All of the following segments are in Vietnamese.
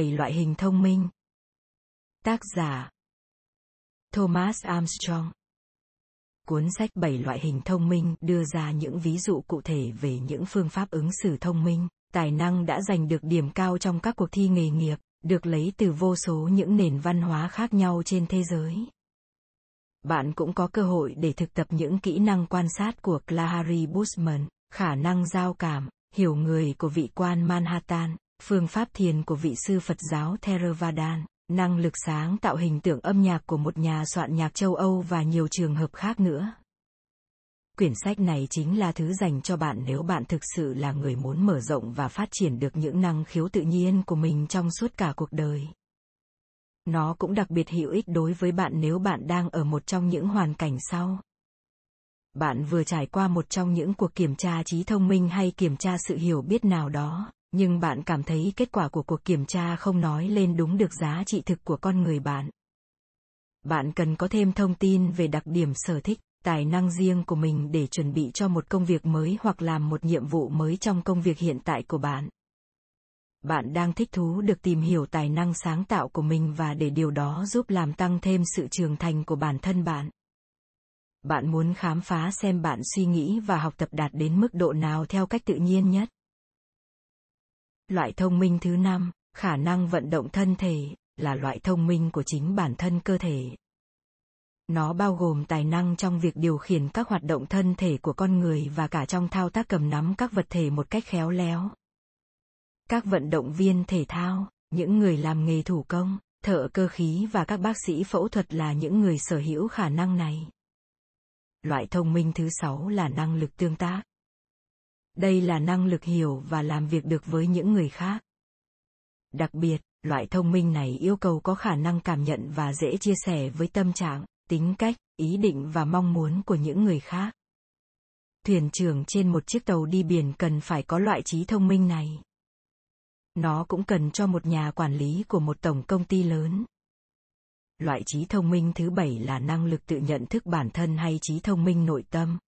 7 loại hình thông minh. Tác giả Thomas Armstrong Cuốn sách 7 loại hình thông minh đưa ra những ví dụ cụ thể về những phương pháp ứng xử thông minh, tài năng đã giành được điểm cao trong các cuộc thi nghề nghiệp, được lấy từ vô số những nền văn hóa khác nhau trên thế giới. Bạn cũng có cơ hội để thực tập những kỹ năng quan sát của Clary Bushman, khả năng giao cảm, hiểu người của vị quan Manhattan, phương pháp thiền của vị sư Phật giáo Theravadan, năng lực sáng tạo hình tượng âm nhạc của một nhà soạn nhạc châu Âu và nhiều trường hợp khác nữa. Quyển sách này chính là thứ dành cho bạn nếu bạn thực sự là người muốn mở rộng và phát triển được những năng khiếu tự nhiên của mình trong suốt cả cuộc đời. Nó cũng đặc biệt hữu ích đối với bạn nếu bạn đang ở một trong những hoàn cảnh sau. Bạn vừa trải qua một trong những cuộc kiểm tra trí thông minh hay kiểm tra sự hiểu biết nào đó nhưng bạn cảm thấy kết quả của cuộc kiểm tra không nói lên đúng được giá trị thực của con người bạn. Bạn cần có thêm thông tin về đặc điểm sở thích, tài năng riêng của mình để chuẩn bị cho một công việc mới hoặc làm một nhiệm vụ mới trong công việc hiện tại của bạn. Bạn đang thích thú được tìm hiểu tài năng sáng tạo của mình và để điều đó giúp làm tăng thêm sự trưởng thành của bản thân bạn. Bạn muốn khám phá xem bạn suy nghĩ và học tập đạt đến mức độ nào theo cách tự nhiên nhất. Loại thông minh thứ năm, khả năng vận động thân thể, là loại thông minh của chính bản thân cơ thể. Nó bao gồm tài năng trong việc điều khiển các hoạt động thân thể của con người và cả trong thao tác cầm nắm các vật thể một cách khéo léo. Các vận động viên thể thao, những người làm nghề thủ công, thợ cơ khí và các bác sĩ phẫu thuật là những người sở hữu khả năng này. Loại thông minh thứ sáu là năng lực tương tác đây là năng lực hiểu và làm việc được với những người khác. Đặc biệt, loại thông minh này yêu cầu có khả năng cảm nhận và dễ chia sẻ với tâm trạng, tính cách, ý định và mong muốn của những người khác. Thuyền trưởng trên một chiếc tàu đi biển cần phải có loại trí thông minh này. Nó cũng cần cho một nhà quản lý của một tổng công ty lớn. Loại trí thông minh thứ bảy là năng lực tự nhận thức bản thân hay trí thông minh nội tâm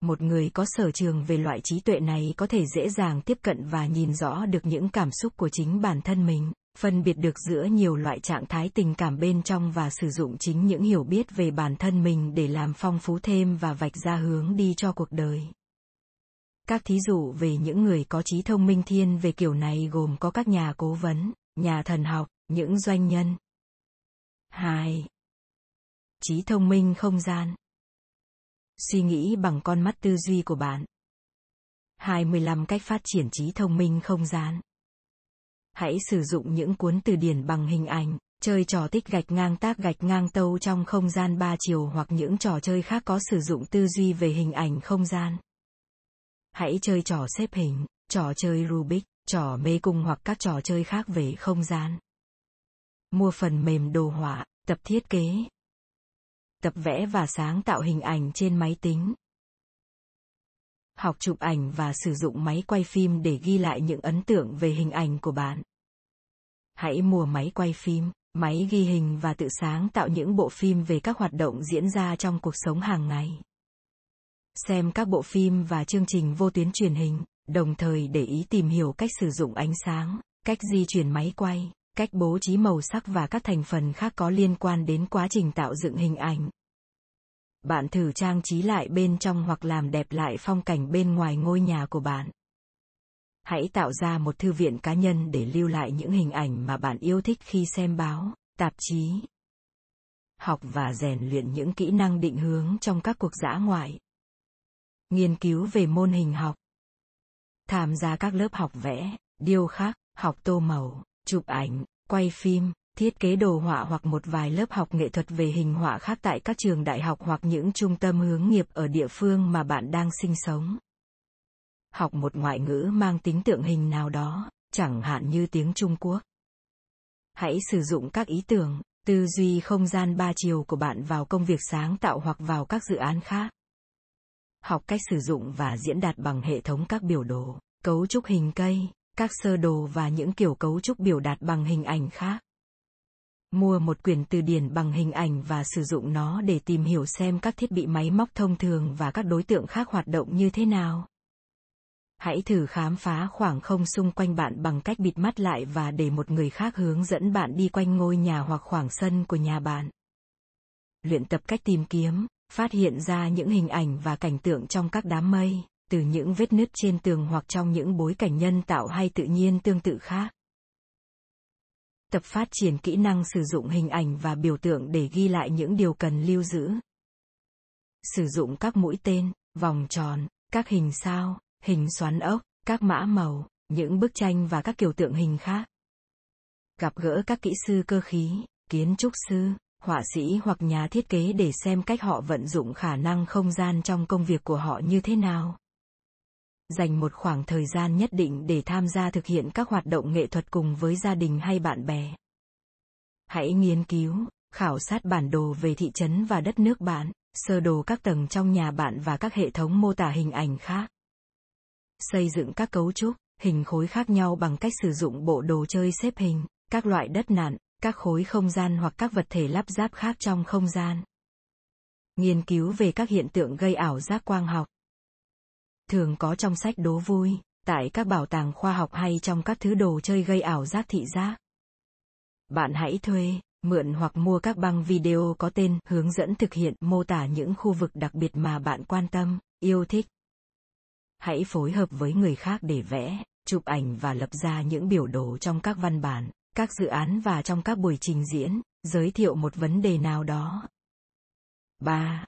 một người có sở trường về loại trí tuệ này có thể dễ dàng tiếp cận và nhìn rõ được những cảm xúc của chính bản thân mình, phân biệt được giữa nhiều loại trạng thái tình cảm bên trong và sử dụng chính những hiểu biết về bản thân mình để làm phong phú thêm và vạch ra hướng đi cho cuộc đời. Các thí dụ về những người có trí thông minh thiên về kiểu này gồm có các nhà cố vấn, nhà thần học, những doanh nhân. 2. Trí thông minh không gian. Suy nghĩ bằng con mắt tư duy của bạn. 25 cách phát triển trí thông minh không gian. Hãy sử dụng những cuốn từ điển bằng hình ảnh, chơi trò tích gạch ngang tác gạch ngang tâu trong không gian ba chiều hoặc những trò chơi khác có sử dụng tư duy về hình ảnh không gian. Hãy chơi trò xếp hình, trò chơi Rubik, trò mê cung hoặc các trò chơi khác về không gian. Mua phần mềm đồ họa, tập thiết kế, tập vẽ và sáng tạo hình ảnh trên máy tính. Học chụp ảnh và sử dụng máy quay phim để ghi lại những ấn tượng về hình ảnh của bạn. Hãy mua máy quay phim, máy ghi hình và tự sáng tạo những bộ phim về các hoạt động diễn ra trong cuộc sống hàng ngày. Xem các bộ phim và chương trình vô tuyến truyền hình, đồng thời để ý tìm hiểu cách sử dụng ánh sáng, cách di chuyển máy quay, cách bố trí màu sắc và các thành phần khác có liên quan đến quá trình tạo dựng hình ảnh. Bạn thử trang trí lại bên trong hoặc làm đẹp lại phong cảnh bên ngoài ngôi nhà của bạn. Hãy tạo ra một thư viện cá nhân để lưu lại những hình ảnh mà bạn yêu thích khi xem báo, tạp chí. Học và rèn luyện những kỹ năng định hướng trong các cuộc dã ngoại. Nghiên cứu về môn hình học. Tham gia các lớp học vẽ, điêu khắc, học tô màu chụp ảnh, quay phim, thiết kế đồ họa hoặc một vài lớp học nghệ thuật về hình họa khác tại các trường đại học hoặc những trung tâm hướng nghiệp ở địa phương mà bạn đang sinh sống. Học một ngoại ngữ mang tính tượng hình nào đó, chẳng hạn như tiếng Trung Quốc. Hãy sử dụng các ý tưởng, tư duy không gian ba chiều của bạn vào công việc sáng tạo hoặc vào các dự án khác. Học cách sử dụng và diễn đạt bằng hệ thống các biểu đồ, cấu trúc hình cây, các sơ đồ và những kiểu cấu trúc biểu đạt bằng hình ảnh khác. Mua một quyển từ điển bằng hình ảnh và sử dụng nó để tìm hiểu xem các thiết bị máy móc thông thường và các đối tượng khác hoạt động như thế nào. Hãy thử khám phá khoảng không xung quanh bạn bằng cách bịt mắt lại và để một người khác hướng dẫn bạn đi quanh ngôi nhà hoặc khoảng sân của nhà bạn. Luyện tập cách tìm kiếm, phát hiện ra những hình ảnh và cảnh tượng trong các đám mây, từ những vết nứt trên tường hoặc trong những bối cảnh nhân tạo hay tự nhiên tương tự khác. Tập phát triển kỹ năng sử dụng hình ảnh và biểu tượng để ghi lại những điều cần lưu giữ. Sử dụng các mũi tên, vòng tròn, các hình sao, hình xoắn ốc, các mã màu, những bức tranh và các kiểu tượng hình khác. Gặp gỡ các kỹ sư cơ khí, kiến trúc sư, họa sĩ hoặc nhà thiết kế để xem cách họ vận dụng khả năng không gian trong công việc của họ như thế nào. Dành một khoảng thời gian nhất định để tham gia thực hiện các hoạt động nghệ thuật cùng với gia đình hay bạn bè. Hãy nghiên cứu, khảo sát bản đồ về thị trấn và đất nước bạn, sơ đồ các tầng trong nhà bạn và các hệ thống mô tả hình ảnh khác xây dựng các cấu trúc, hình khối khác nhau bằng cách sử dụng bộ đồ chơi xếp hình, các loại đất nặn, các khối không gian hoặc các vật thể lắp ráp khác trong không gian. Nghiên cứu về các hiện tượng gây ảo giác quang học. Thường có trong sách đố vui, tại các bảo tàng khoa học hay trong các thứ đồ chơi gây ảo giác thị giác. Bạn hãy thuê, mượn hoặc mua các băng video có tên hướng dẫn thực hiện mô tả những khu vực đặc biệt mà bạn quan tâm, yêu thích hãy phối hợp với người khác để vẽ, chụp ảnh và lập ra những biểu đồ trong các văn bản, các dự án và trong các buổi trình diễn, giới thiệu một vấn đề nào đó. 3.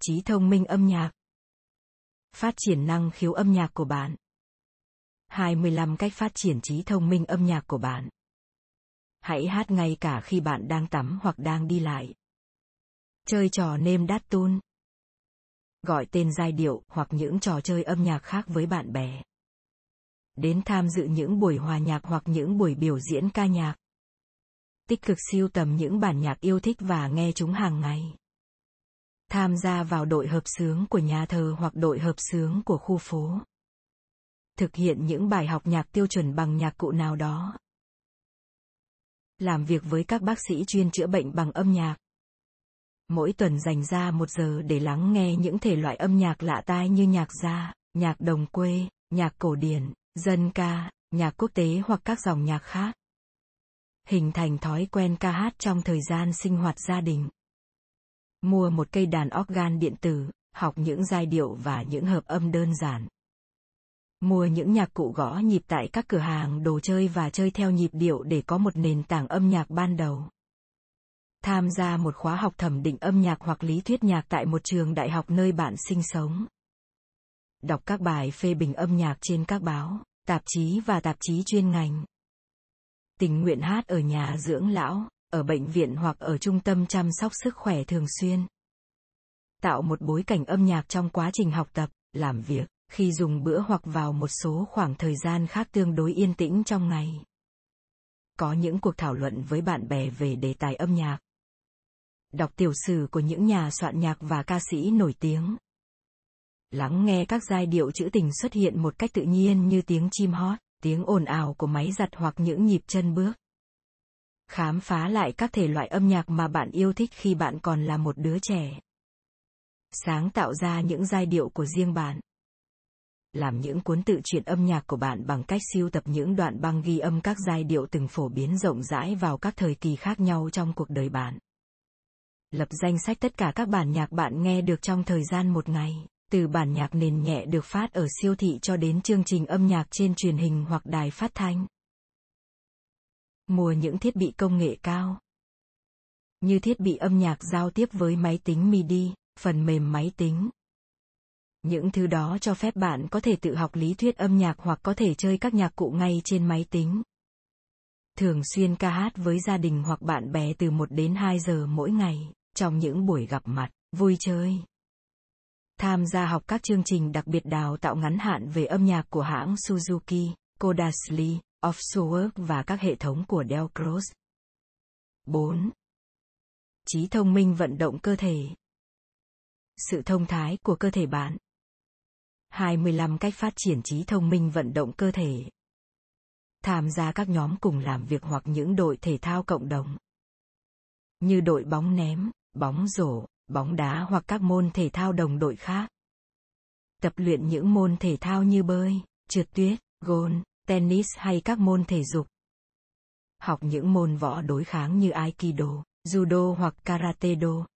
Trí thông minh âm nhạc Phát triển năng khiếu âm nhạc của bạn 25 cách phát triển trí thông minh âm nhạc của bạn Hãy hát ngay cả khi bạn đang tắm hoặc đang đi lại. Chơi trò nêm đát tun, gọi tên giai điệu hoặc những trò chơi âm nhạc khác với bạn bè. Đến tham dự những buổi hòa nhạc hoặc những buổi biểu diễn ca nhạc. Tích cực siêu tầm những bản nhạc yêu thích và nghe chúng hàng ngày. Tham gia vào đội hợp sướng của nhà thờ hoặc đội hợp sướng của khu phố. Thực hiện những bài học nhạc tiêu chuẩn bằng nhạc cụ nào đó. Làm việc với các bác sĩ chuyên chữa bệnh bằng âm nhạc mỗi tuần dành ra một giờ để lắng nghe những thể loại âm nhạc lạ tai như nhạc gia, nhạc đồng quê, nhạc cổ điển, dân ca, nhạc quốc tế hoặc các dòng nhạc khác. Hình thành thói quen ca hát trong thời gian sinh hoạt gia đình. Mua một cây đàn organ điện tử, học những giai điệu và những hợp âm đơn giản. Mua những nhạc cụ gõ nhịp tại các cửa hàng đồ chơi và chơi theo nhịp điệu để có một nền tảng âm nhạc ban đầu tham gia một khóa học thẩm định âm nhạc hoặc lý thuyết nhạc tại một trường đại học nơi bạn sinh sống. Đọc các bài phê bình âm nhạc trên các báo, tạp chí và tạp chí chuyên ngành. Tình nguyện hát ở nhà dưỡng lão, ở bệnh viện hoặc ở trung tâm chăm sóc sức khỏe thường xuyên. Tạo một bối cảnh âm nhạc trong quá trình học tập, làm việc, khi dùng bữa hoặc vào một số khoảng thời gian khác tương đối yên tĩnh trong ngày. Có những cuộc thảo luận với bạn bè về đề tài âm nhạc đọc tiểu sử của những nhà soạn nhạc và ca sĩ nổi tiếng. Lắng nghe các giai điệu trữ tình xuất hiện một cách tự nhiên như tiếng chim hót, tiếng ồn ào của máy giặt hoặc những nhịp chân bước. Khám phá lại các thể loại âm nhạc mà bạn yêu thích khi bạn còn là một đứa trẻ. Sáng tạo ra những giai điệu của riêng bạn. Làm những cuốn tự truyện âm nhạc của bạn bằng cách siêu tập những đoạn băng ghi âm các giai điệu từng phổ biến rộng rãi vào các thời kỳ khác nhau trong cuộc đời bạn lập danh sách tất cả các bản nhạc bạn nghe được trong thời gian một ngày, từ bản nhạc nền nhẹ được phát ở siêu thị cho đến chương trình âm nhạc trên truyền hình hoặc đài phát thanh. Mua những thiết bị công nghệ cao. Như thiết bị âm nhạc giao tiếp với máy tính MIDI, phần mềm máy tính. Những thứ đó cho phép bạn có thể tự học lý thuyết âm nhạc hoặc có thể chơi các nhạc cụ ngay trên máy tính. Thường xuyên ca hát với gia đình hoặc bạn bè từ 1 đến 2 giờ mỗi ngày trong những buổi gặp mặt, vui chơi. Tham gia học các chương trình đặc biệt đào tạo ngắn hạn về âm nhạc của hãng Suzuki, Kodasli, Offshore và các hệ thống của Dell Cross. 4. Trí thông minh vận động cơ thể. Sự thông thái của cơ thể bạn. 25 cách phát triển trí thông minh vận động cơ thể. Tham gia các nhóm cùng làm việc hoặc những đội thể thao cộng đồng. Như đội bóng ném, bóng rổ, bóng đá hoặc các môn thể thao đồng đội khác. Tập luyện những môn thể thao như bơi, trượt tuyết, gôn, tennis hay các môn thể dục. Học những môn võ đối kháng như Aikido, Judo hoặc Karate Do.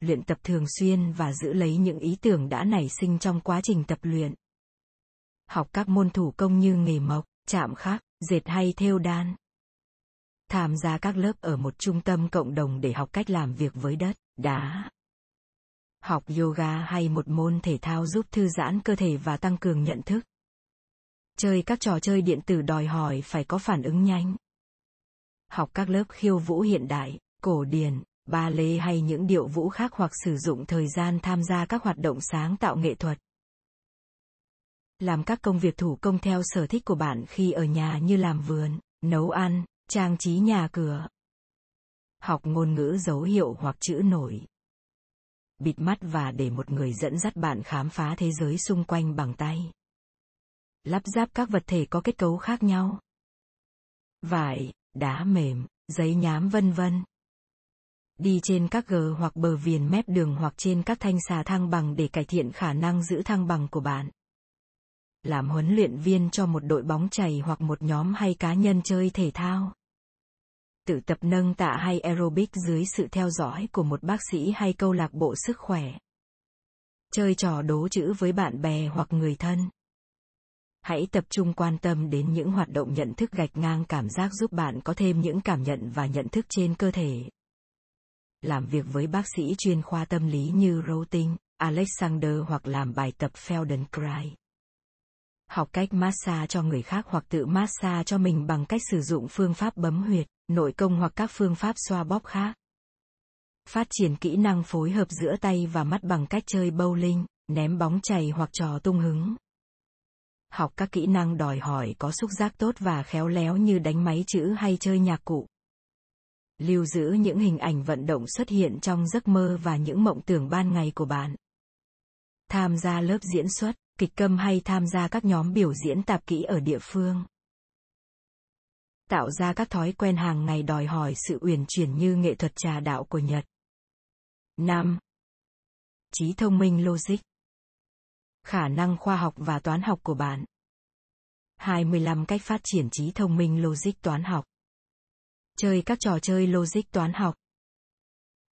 Luyện tập thường xuyên và giữ lấy những ý tưởng đã nảy sinh trong quá trình tập luyện. Học các môn thủ công như nghề mộc, chạm khắc, dệt hay thêu đan. Tham gia các lớp ở một trung tâm cộng đồng để học cách làm việc với đất, đá. Học yoga hay một môn thể thao giúp thư giãn cơ thể và tăng cường nhận thức. Chơi các trò chơi điện tử đòi hỏi phải có phản ứng nhanh. Học các lớp khiêu vũ hiện đại, cổ điển, ba lê hay những điệu vũ khác hoặc sử dụng thời gian tham gia các hoạt động sáng tạo nghệ thuật. Làm các công việc thủ công theo sở thích của bạn khi ở nhà như làm vườn, nấu ăn, trang trí nhà cửa. Học ngôn ngữ dấu hiệu hoặc chữ nổi. Bịt mắt và để một người dẫn dắt bạn khám phá thế giới xung quanh bằng tay. Lắp ráp các vật thể có kết cấu khác nhau. Vải, đá mềm, giấy nhám vân vân. Đi trên các gờ hoặc bờ viền mép đường hoặc trên các thanh xà thăng bằng để cải thiện khả năng giữ thăng bằng của bạn. Làm huấn luyện viên cho một đội bóng chày hoặc một nhóm hay cá nhân chơi thể thao. Tự tập nâng tạ hay aerobic dưới sự theo dõi của một bác sĩ hay câu lạc bộ sức khỏe. Chơi trò đố chữ với bạn bè hoặc người thân hãy tập trung quan tâm đến những hoạt động nhận thức gạch ngang cảm giác giúp bạn có thêm những cảm nhận và nhận thức trên cơ thể làm việc với bác sĩ chuyên khoa tâm lý như Routing, Alexander hoặc làm bài tập Feldenkrais. Học cách massage cho người khác hoặc tự massage cho mình bằng cách sử dụng phương pháp bấm huyệt, nội công hoặc các phương pháp xoa bóp khác. Phát triển kỹ năng phối hợp giữa tay và mắt bằng cách chơi bowling, ném bóng chày hoặc trò tung hứng học các kỹ năng đòi hỏi có xúc giác tốt và khéo léo như đánh máy chữ hay chơi nhạc cụ. Lưu giữ những hình ảnh vận động xuất hiện trong giấc mơ và những mộng tưởng ban ngày của bạn. Tham gia lớp diễn xuất, kịch câm hay tham gia các nhóm biểu diễn tạp kỹ ở địa phương. Tạo ra các thói quen hàng ngày đòi hỏi sự uyển chuyển như nghệ thuật trà đạo của Nhật. 5. Trí thông minh logic khả năng khoa học và toán học của bạn. 25 cách phát triển trí thông minh logic toán học. Chơi các trò chơi logic toán học.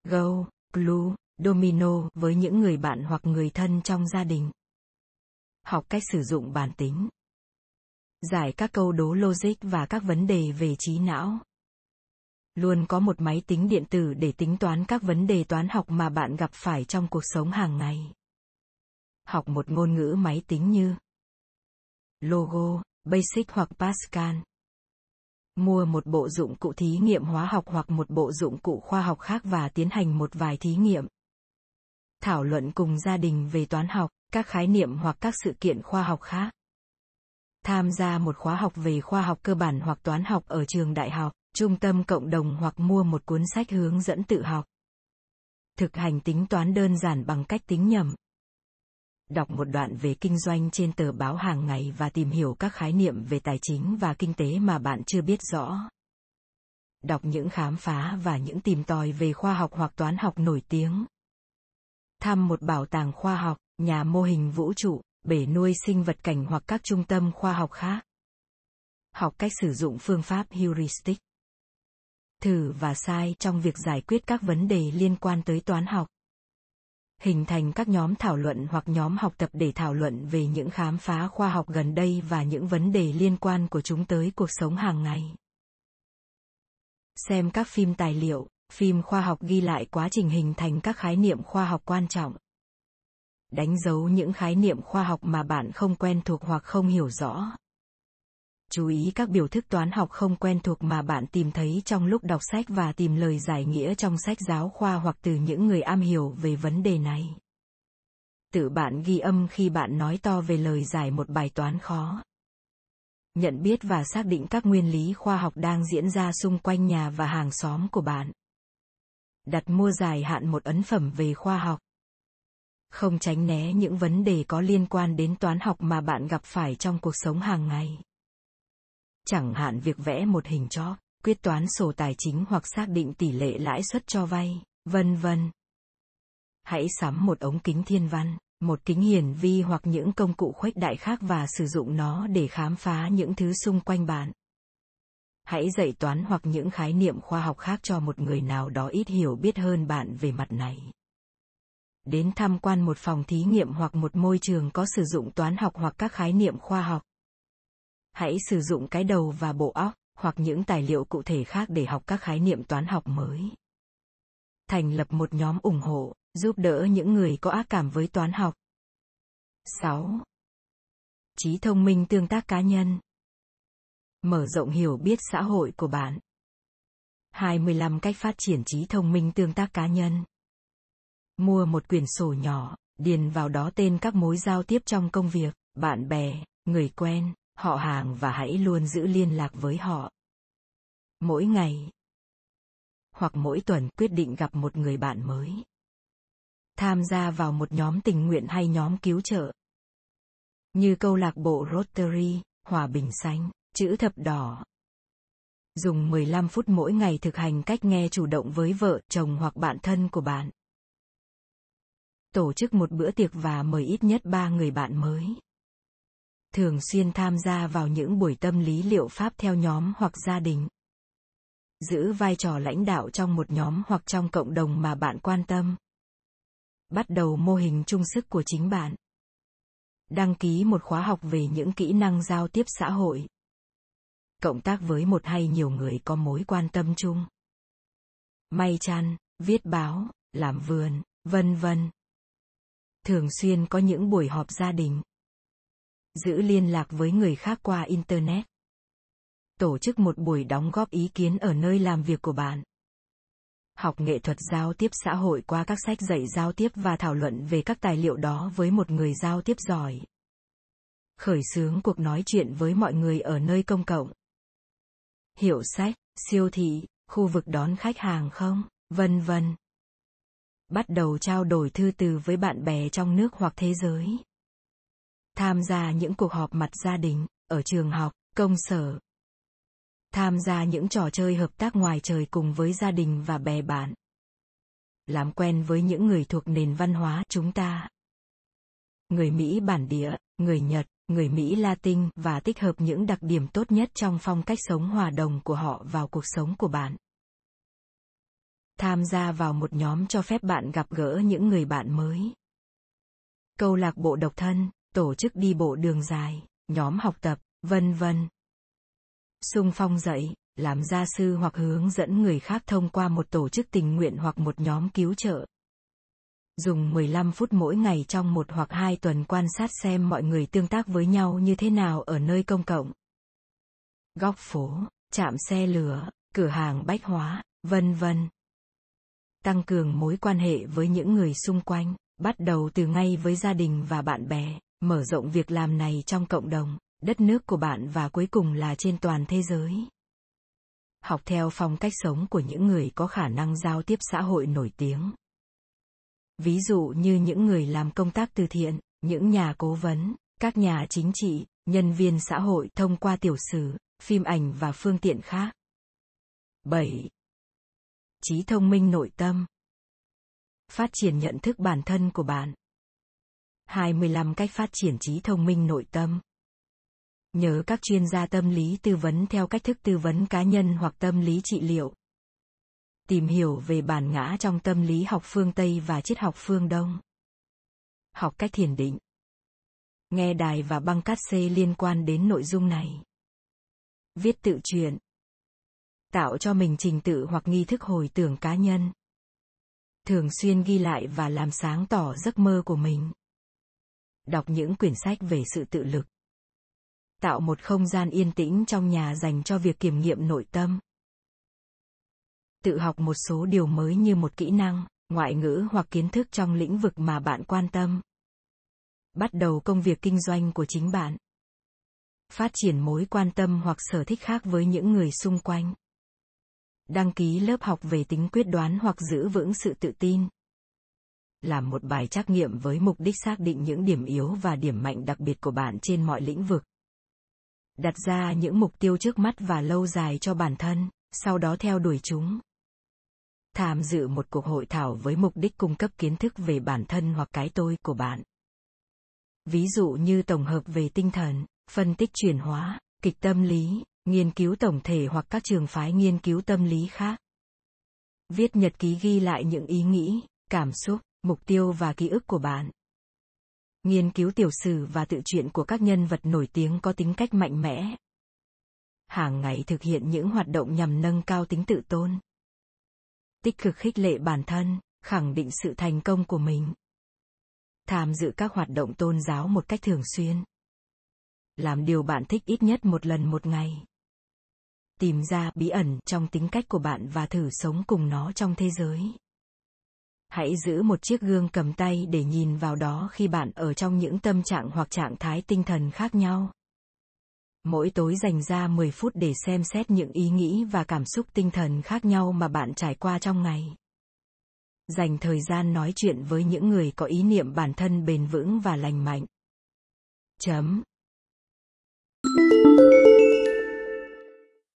Go, Clue, Domino với những người bạn hoặc người thân trong gia đình. Học cách sử dụng bản tính. Giải các câu đố logic và các vấn đề về trí não. Luôn có một máy tính điện tử để tính toán các vấn đề toán học mà bạn gặp phải trong cuộc sống hàng ngày học một ngôn ngữ máy tính như Logo, Basic hoặc Pascal. Mua một bộ dụng cụ thí nghiệm hóa học hoặc một bộ dụng cụ khoa học khác và tiến hành một vài thí nghiệm. Thảo luận cùng gia đình về toán học, các khái niệm hoặc các sự kiện khoa học khác. Tham gia một khóa học về khoa học cơ bản hoặc toán học ở trường đại học, trung tâm cộng đồng hoặc mua một cuốn sách hướng dẫn tự học. Thực hành tính toán đơn giản bằng cách tính nhầm, đọc một đoạn về kinh doanh trên tờ báo hàng ngày và tìm hiểu các khái niệm về tài chính và kinh tế mà bạn chưa biết rõ. Đọc những khám phá và những tìm tòi về khoa học hoặc toán học nổi tiếng. Thăm một bảo tàng khoa học, nhà mô hình vũ trụ, bể nuôi sinh vật cảnh hoặc các trung tâm khoa học khác. Học cách sử dụng phương pháp heuristic. Thử và sai trong việc giải quyết các vấn đề liên quan tới toán học hình thành các nhóm thảo luận hoặc nhóm học tập để thảo luận về những khám phá khoa học gần đây và những vấn đề liên quan của chúng tới cuộc sống hàng ngày. Xem các phim tài liệu, phim khoa học ghi lại quá trình hình thành các khái niệm khoa học quan trọng. Đánh dấu những khái niệm khoa học mà bạn không quen thuộc hoặc không hiểu rõ chú ý các biểu thức toán học không quen thuộc mà bạn tìm thấy trong lúc đọc sách và tìm lời giải nghĩa trong sách giáo khoa hoặc từ những người am hiểu về vấn đề này. Tự bạn ghi âm khi bạn nói to về lời giải một bài toán khó. Nhận biết và xác định các nguyên lý khoa học đang diễn ra xung quanh nhà và hàng xóm của bạn. Đặt mua dài hạn một ấn phẩm về khoa học. Không tránh né những vấn đề có liên quan đến toán học mà bạn gặp phải trong cuộc sống hàng ngày chẳng hạn việc vẽ một hình cho, quyết toán sổ tài chính hoặc xác định tỷ lệ lãi suất cho vay, vân vân. Hãy sắm một ống kính thiên văn, một kính hiển vi hoặc những công cụ khuếch đại khác và sử dụng nó để khám phá những thứ xung quanh bạn. Hãy dạy toán hoặc những khái niệm khoa học khác cho một người nào đó ít hiểu biết hơn bạn về mặt này. Đến tham quan một phòng thí nghiệm hoặc một môi trường có sử dụng toán học hoặc các khái niệm khoa học hãy sử dụng cái đầu và bộ óc hoặc những tài liệu cụ thể khác để học các khái niệm toán học mới. Thành lập một nhóm ủng hộ giúp đỡ những người có ác cảm với toán học. 6. Trí thông minh tương tác cá nhân. Mở rộng hiểu biết xã hội của bạn. 25 cách phát triển trí thông minh tương tác cá nhân. Mua một quyển sổ nhỏ, điền vào đó tên các mối giao tiếp trong công việc, bạn bè, người quen, họ hàng và hãy luôn giữ liên lạc với họ. Mỗi ngày hoặc mỗi tuần quyết định gặp một người bạn mới. Tham gia vào một nhóm tình nguyện hay nhóm cứu trợ. Như câu lạc bộ Rotary, Hòa Bình Xanh, chữ thập đỏ. Dùng 15 phút mỗi ngày thực hành cách nghe chủ động với vợ, chồng hoặc bạn thân của bạn tổ chức một bữa tiệc và mời ít nhất ba người bạn mới. Thường xuyên tham gia vào những buổi tâm lý liệu pháp theo nhóm hoặc gia đình. Giữ vai trò lãnh đạo trong một nhóm hoặc trong cộng đồng mà bạn quan tâm. Bắt đầu mô hình chung sức của chính bạn. Đăng ký một khóa học về những kỹ năng giao tiếp xã hội. Cộng tác với một hay nhiều người có mối quan tâm chung. May chăn, viết báo, làm vườn, vân vân thường xuyên có những buổi họp gia đình giữ liên lạc với người khác qua internet. Tổ chức một buổi đóng góp ý kiến ở nơi làm việc của bạn. Học nghệ thuật giao tiếp xã hội qua các sách dạy giao tiếp và thảo luận về các tài liệu đó với một người giao tiếp giỏi. Khởi xướng cuộc nói chuyện với mọi người ở nơi công cộng. Hiệu sách, siêu thị, khu vực đón khách hàng không, vân vân. Bắt đầu trao đổi thư từ với bạn bè trong nước hoặc thế giới. Tham gia những cuộc họp mặt gia đình, ở trường học, công sở. Tham gia những trò chơi hợp tác ngoài trời cùng với gia đình và bè bạn. Làm quen với những người thuộc nền văn hóa chúng ta. Người Mỹ bản địa, người Nhật, người Mỹ Latin và tích hợp những đặc điểm tốt nhất trong phong cách sống hòa đồng của họ vào cuộc sống của bạn tham gia vào một nhóm cho phép bạn gặp gỡ những người bạn mới. Câu lạc bộ độc thân, tổ chức đi bộ đường dài, nhóm học tập, vân vân. Sung phong dạy, làm gia sư hoặc hướng dẫn người khác thông qua một tổ chức tình nguyện hoặc một nhóm cứu trợ. Dùng 15 phút mỗi ngày trong một hoặc hai tuần quan sát xem mọi người tương tác với nhau như thế nào ở nơi công cộng. Góc phố, trạm xe lửa, cửa hàng bách hóa, vân vân tăng cường mối quan hệ với những người xung quanh, bắt đầu từ ngay với gia đình và bạn bè, mở rộng việc làm này trong cộng đồng, đất nước của bạn và cuối cùng là trên toàn thế giới. Học theo phong cách sống của những người có khả năng giao tiếp xã hội nổi tiếng. Ví dụ như những người làm công tác từ thiện, những nhà cố vấn, các nhà chính trị, nhân viên xã hội thông qua tiểu sử, phim ảnh và phương tiện khác. 7 trí thông minh nội tâm. Phát triển nhận thức bản thân của bạn. 25 cách phát triển trí thông minh nội tâm. Nhớ các chuyên gia tâm lý tư vấn theo cách thức tư vấn cá nhân hoặc tâm lý trị liệu. Tìm hiểu về bản ngã trong tâm lý học phương Tây và triết học phương Đông. Học cách thiền định. Nghe đài và băng cát xê liên quan đến nội dung này. Viết tự truyện tạo cho mình trình tự hoặc nghi thức hồi tưởng cá nhân thường xuyên ghi lại và làm sáng tỏ giấc mơ của mình đọc những quyển sách về sự tự lực. Tạo một không gian yên tĩnh trong nhà dành cho việc kiểm nghiệm nội tâm. Tự học một số điều mới như một kỹ năng, ngoại ngữ hoặc kiến thức trong lĩnh vực mà bạn quan tâm. Bắt đầu công việc kinh doanh của chính bạn. Phát triển mối quan tâm hoặc sở thích khác với những người xung quanh. Đăng ký lớp học về tính quyết đoán hoặc giữ vững sự tự tin làm một bài trắc nghiệm với mục đích xác định những điểm yếu và điểm mạnh đặc biệt của bạn trên mọi lĩnh vực. Đặt ra những mục tiêu trước mắt và lâu dài cho bản thân sau đó theo đuổi chúng. Tham dự một cuộc hội thảo với mục đích cung cấp kiến thức về bản thân hoặc cái tôi của bạn. Ví dụ như tổng hợp về tinh thần, phân tích chuyển hóa, kịch tâm lý, nghiên cứu tổng thể hoặc các trường phái nghiên cứu tâm lý khác. Viết nhật ký ghi lại những ý nghĩ, cảm xúc, mục tiêu và ký ức của bạn. Nghiên cứu tiểu sử và tự truyện của các nhân vật nổi tiếng có tính cách mạnh mẽ. Hàng ngày thực hiện những hoạt động nhằm nâng cao tính tự tôn. Tích cực khích lệ bản thân, khẳng định sự thành công của mình. Tham dự các hoạt động tôn giáo một cách thường xuyên. Làm điều bạn thích ít nhất một lần một ngày. Tìm ra bí ẩn trong tính cách của bạn và thử sống cùng nó trong thế giới. Hãy giữ một chiếc gương cầm tay để nhìn vào đó khi bạn ở trong những tâm trạng hoặc trạng thái tinh thần khác nhau. Mỗi tối dành ra 10 phút để xem xét những ý nghĩ và cảm xúc tinh thần khác nhau mà bạn trải qua trong ngày. Dành thời gian nói chuyện với những người có ý niệm bản thân bền vững và lành mạnh. Chấm.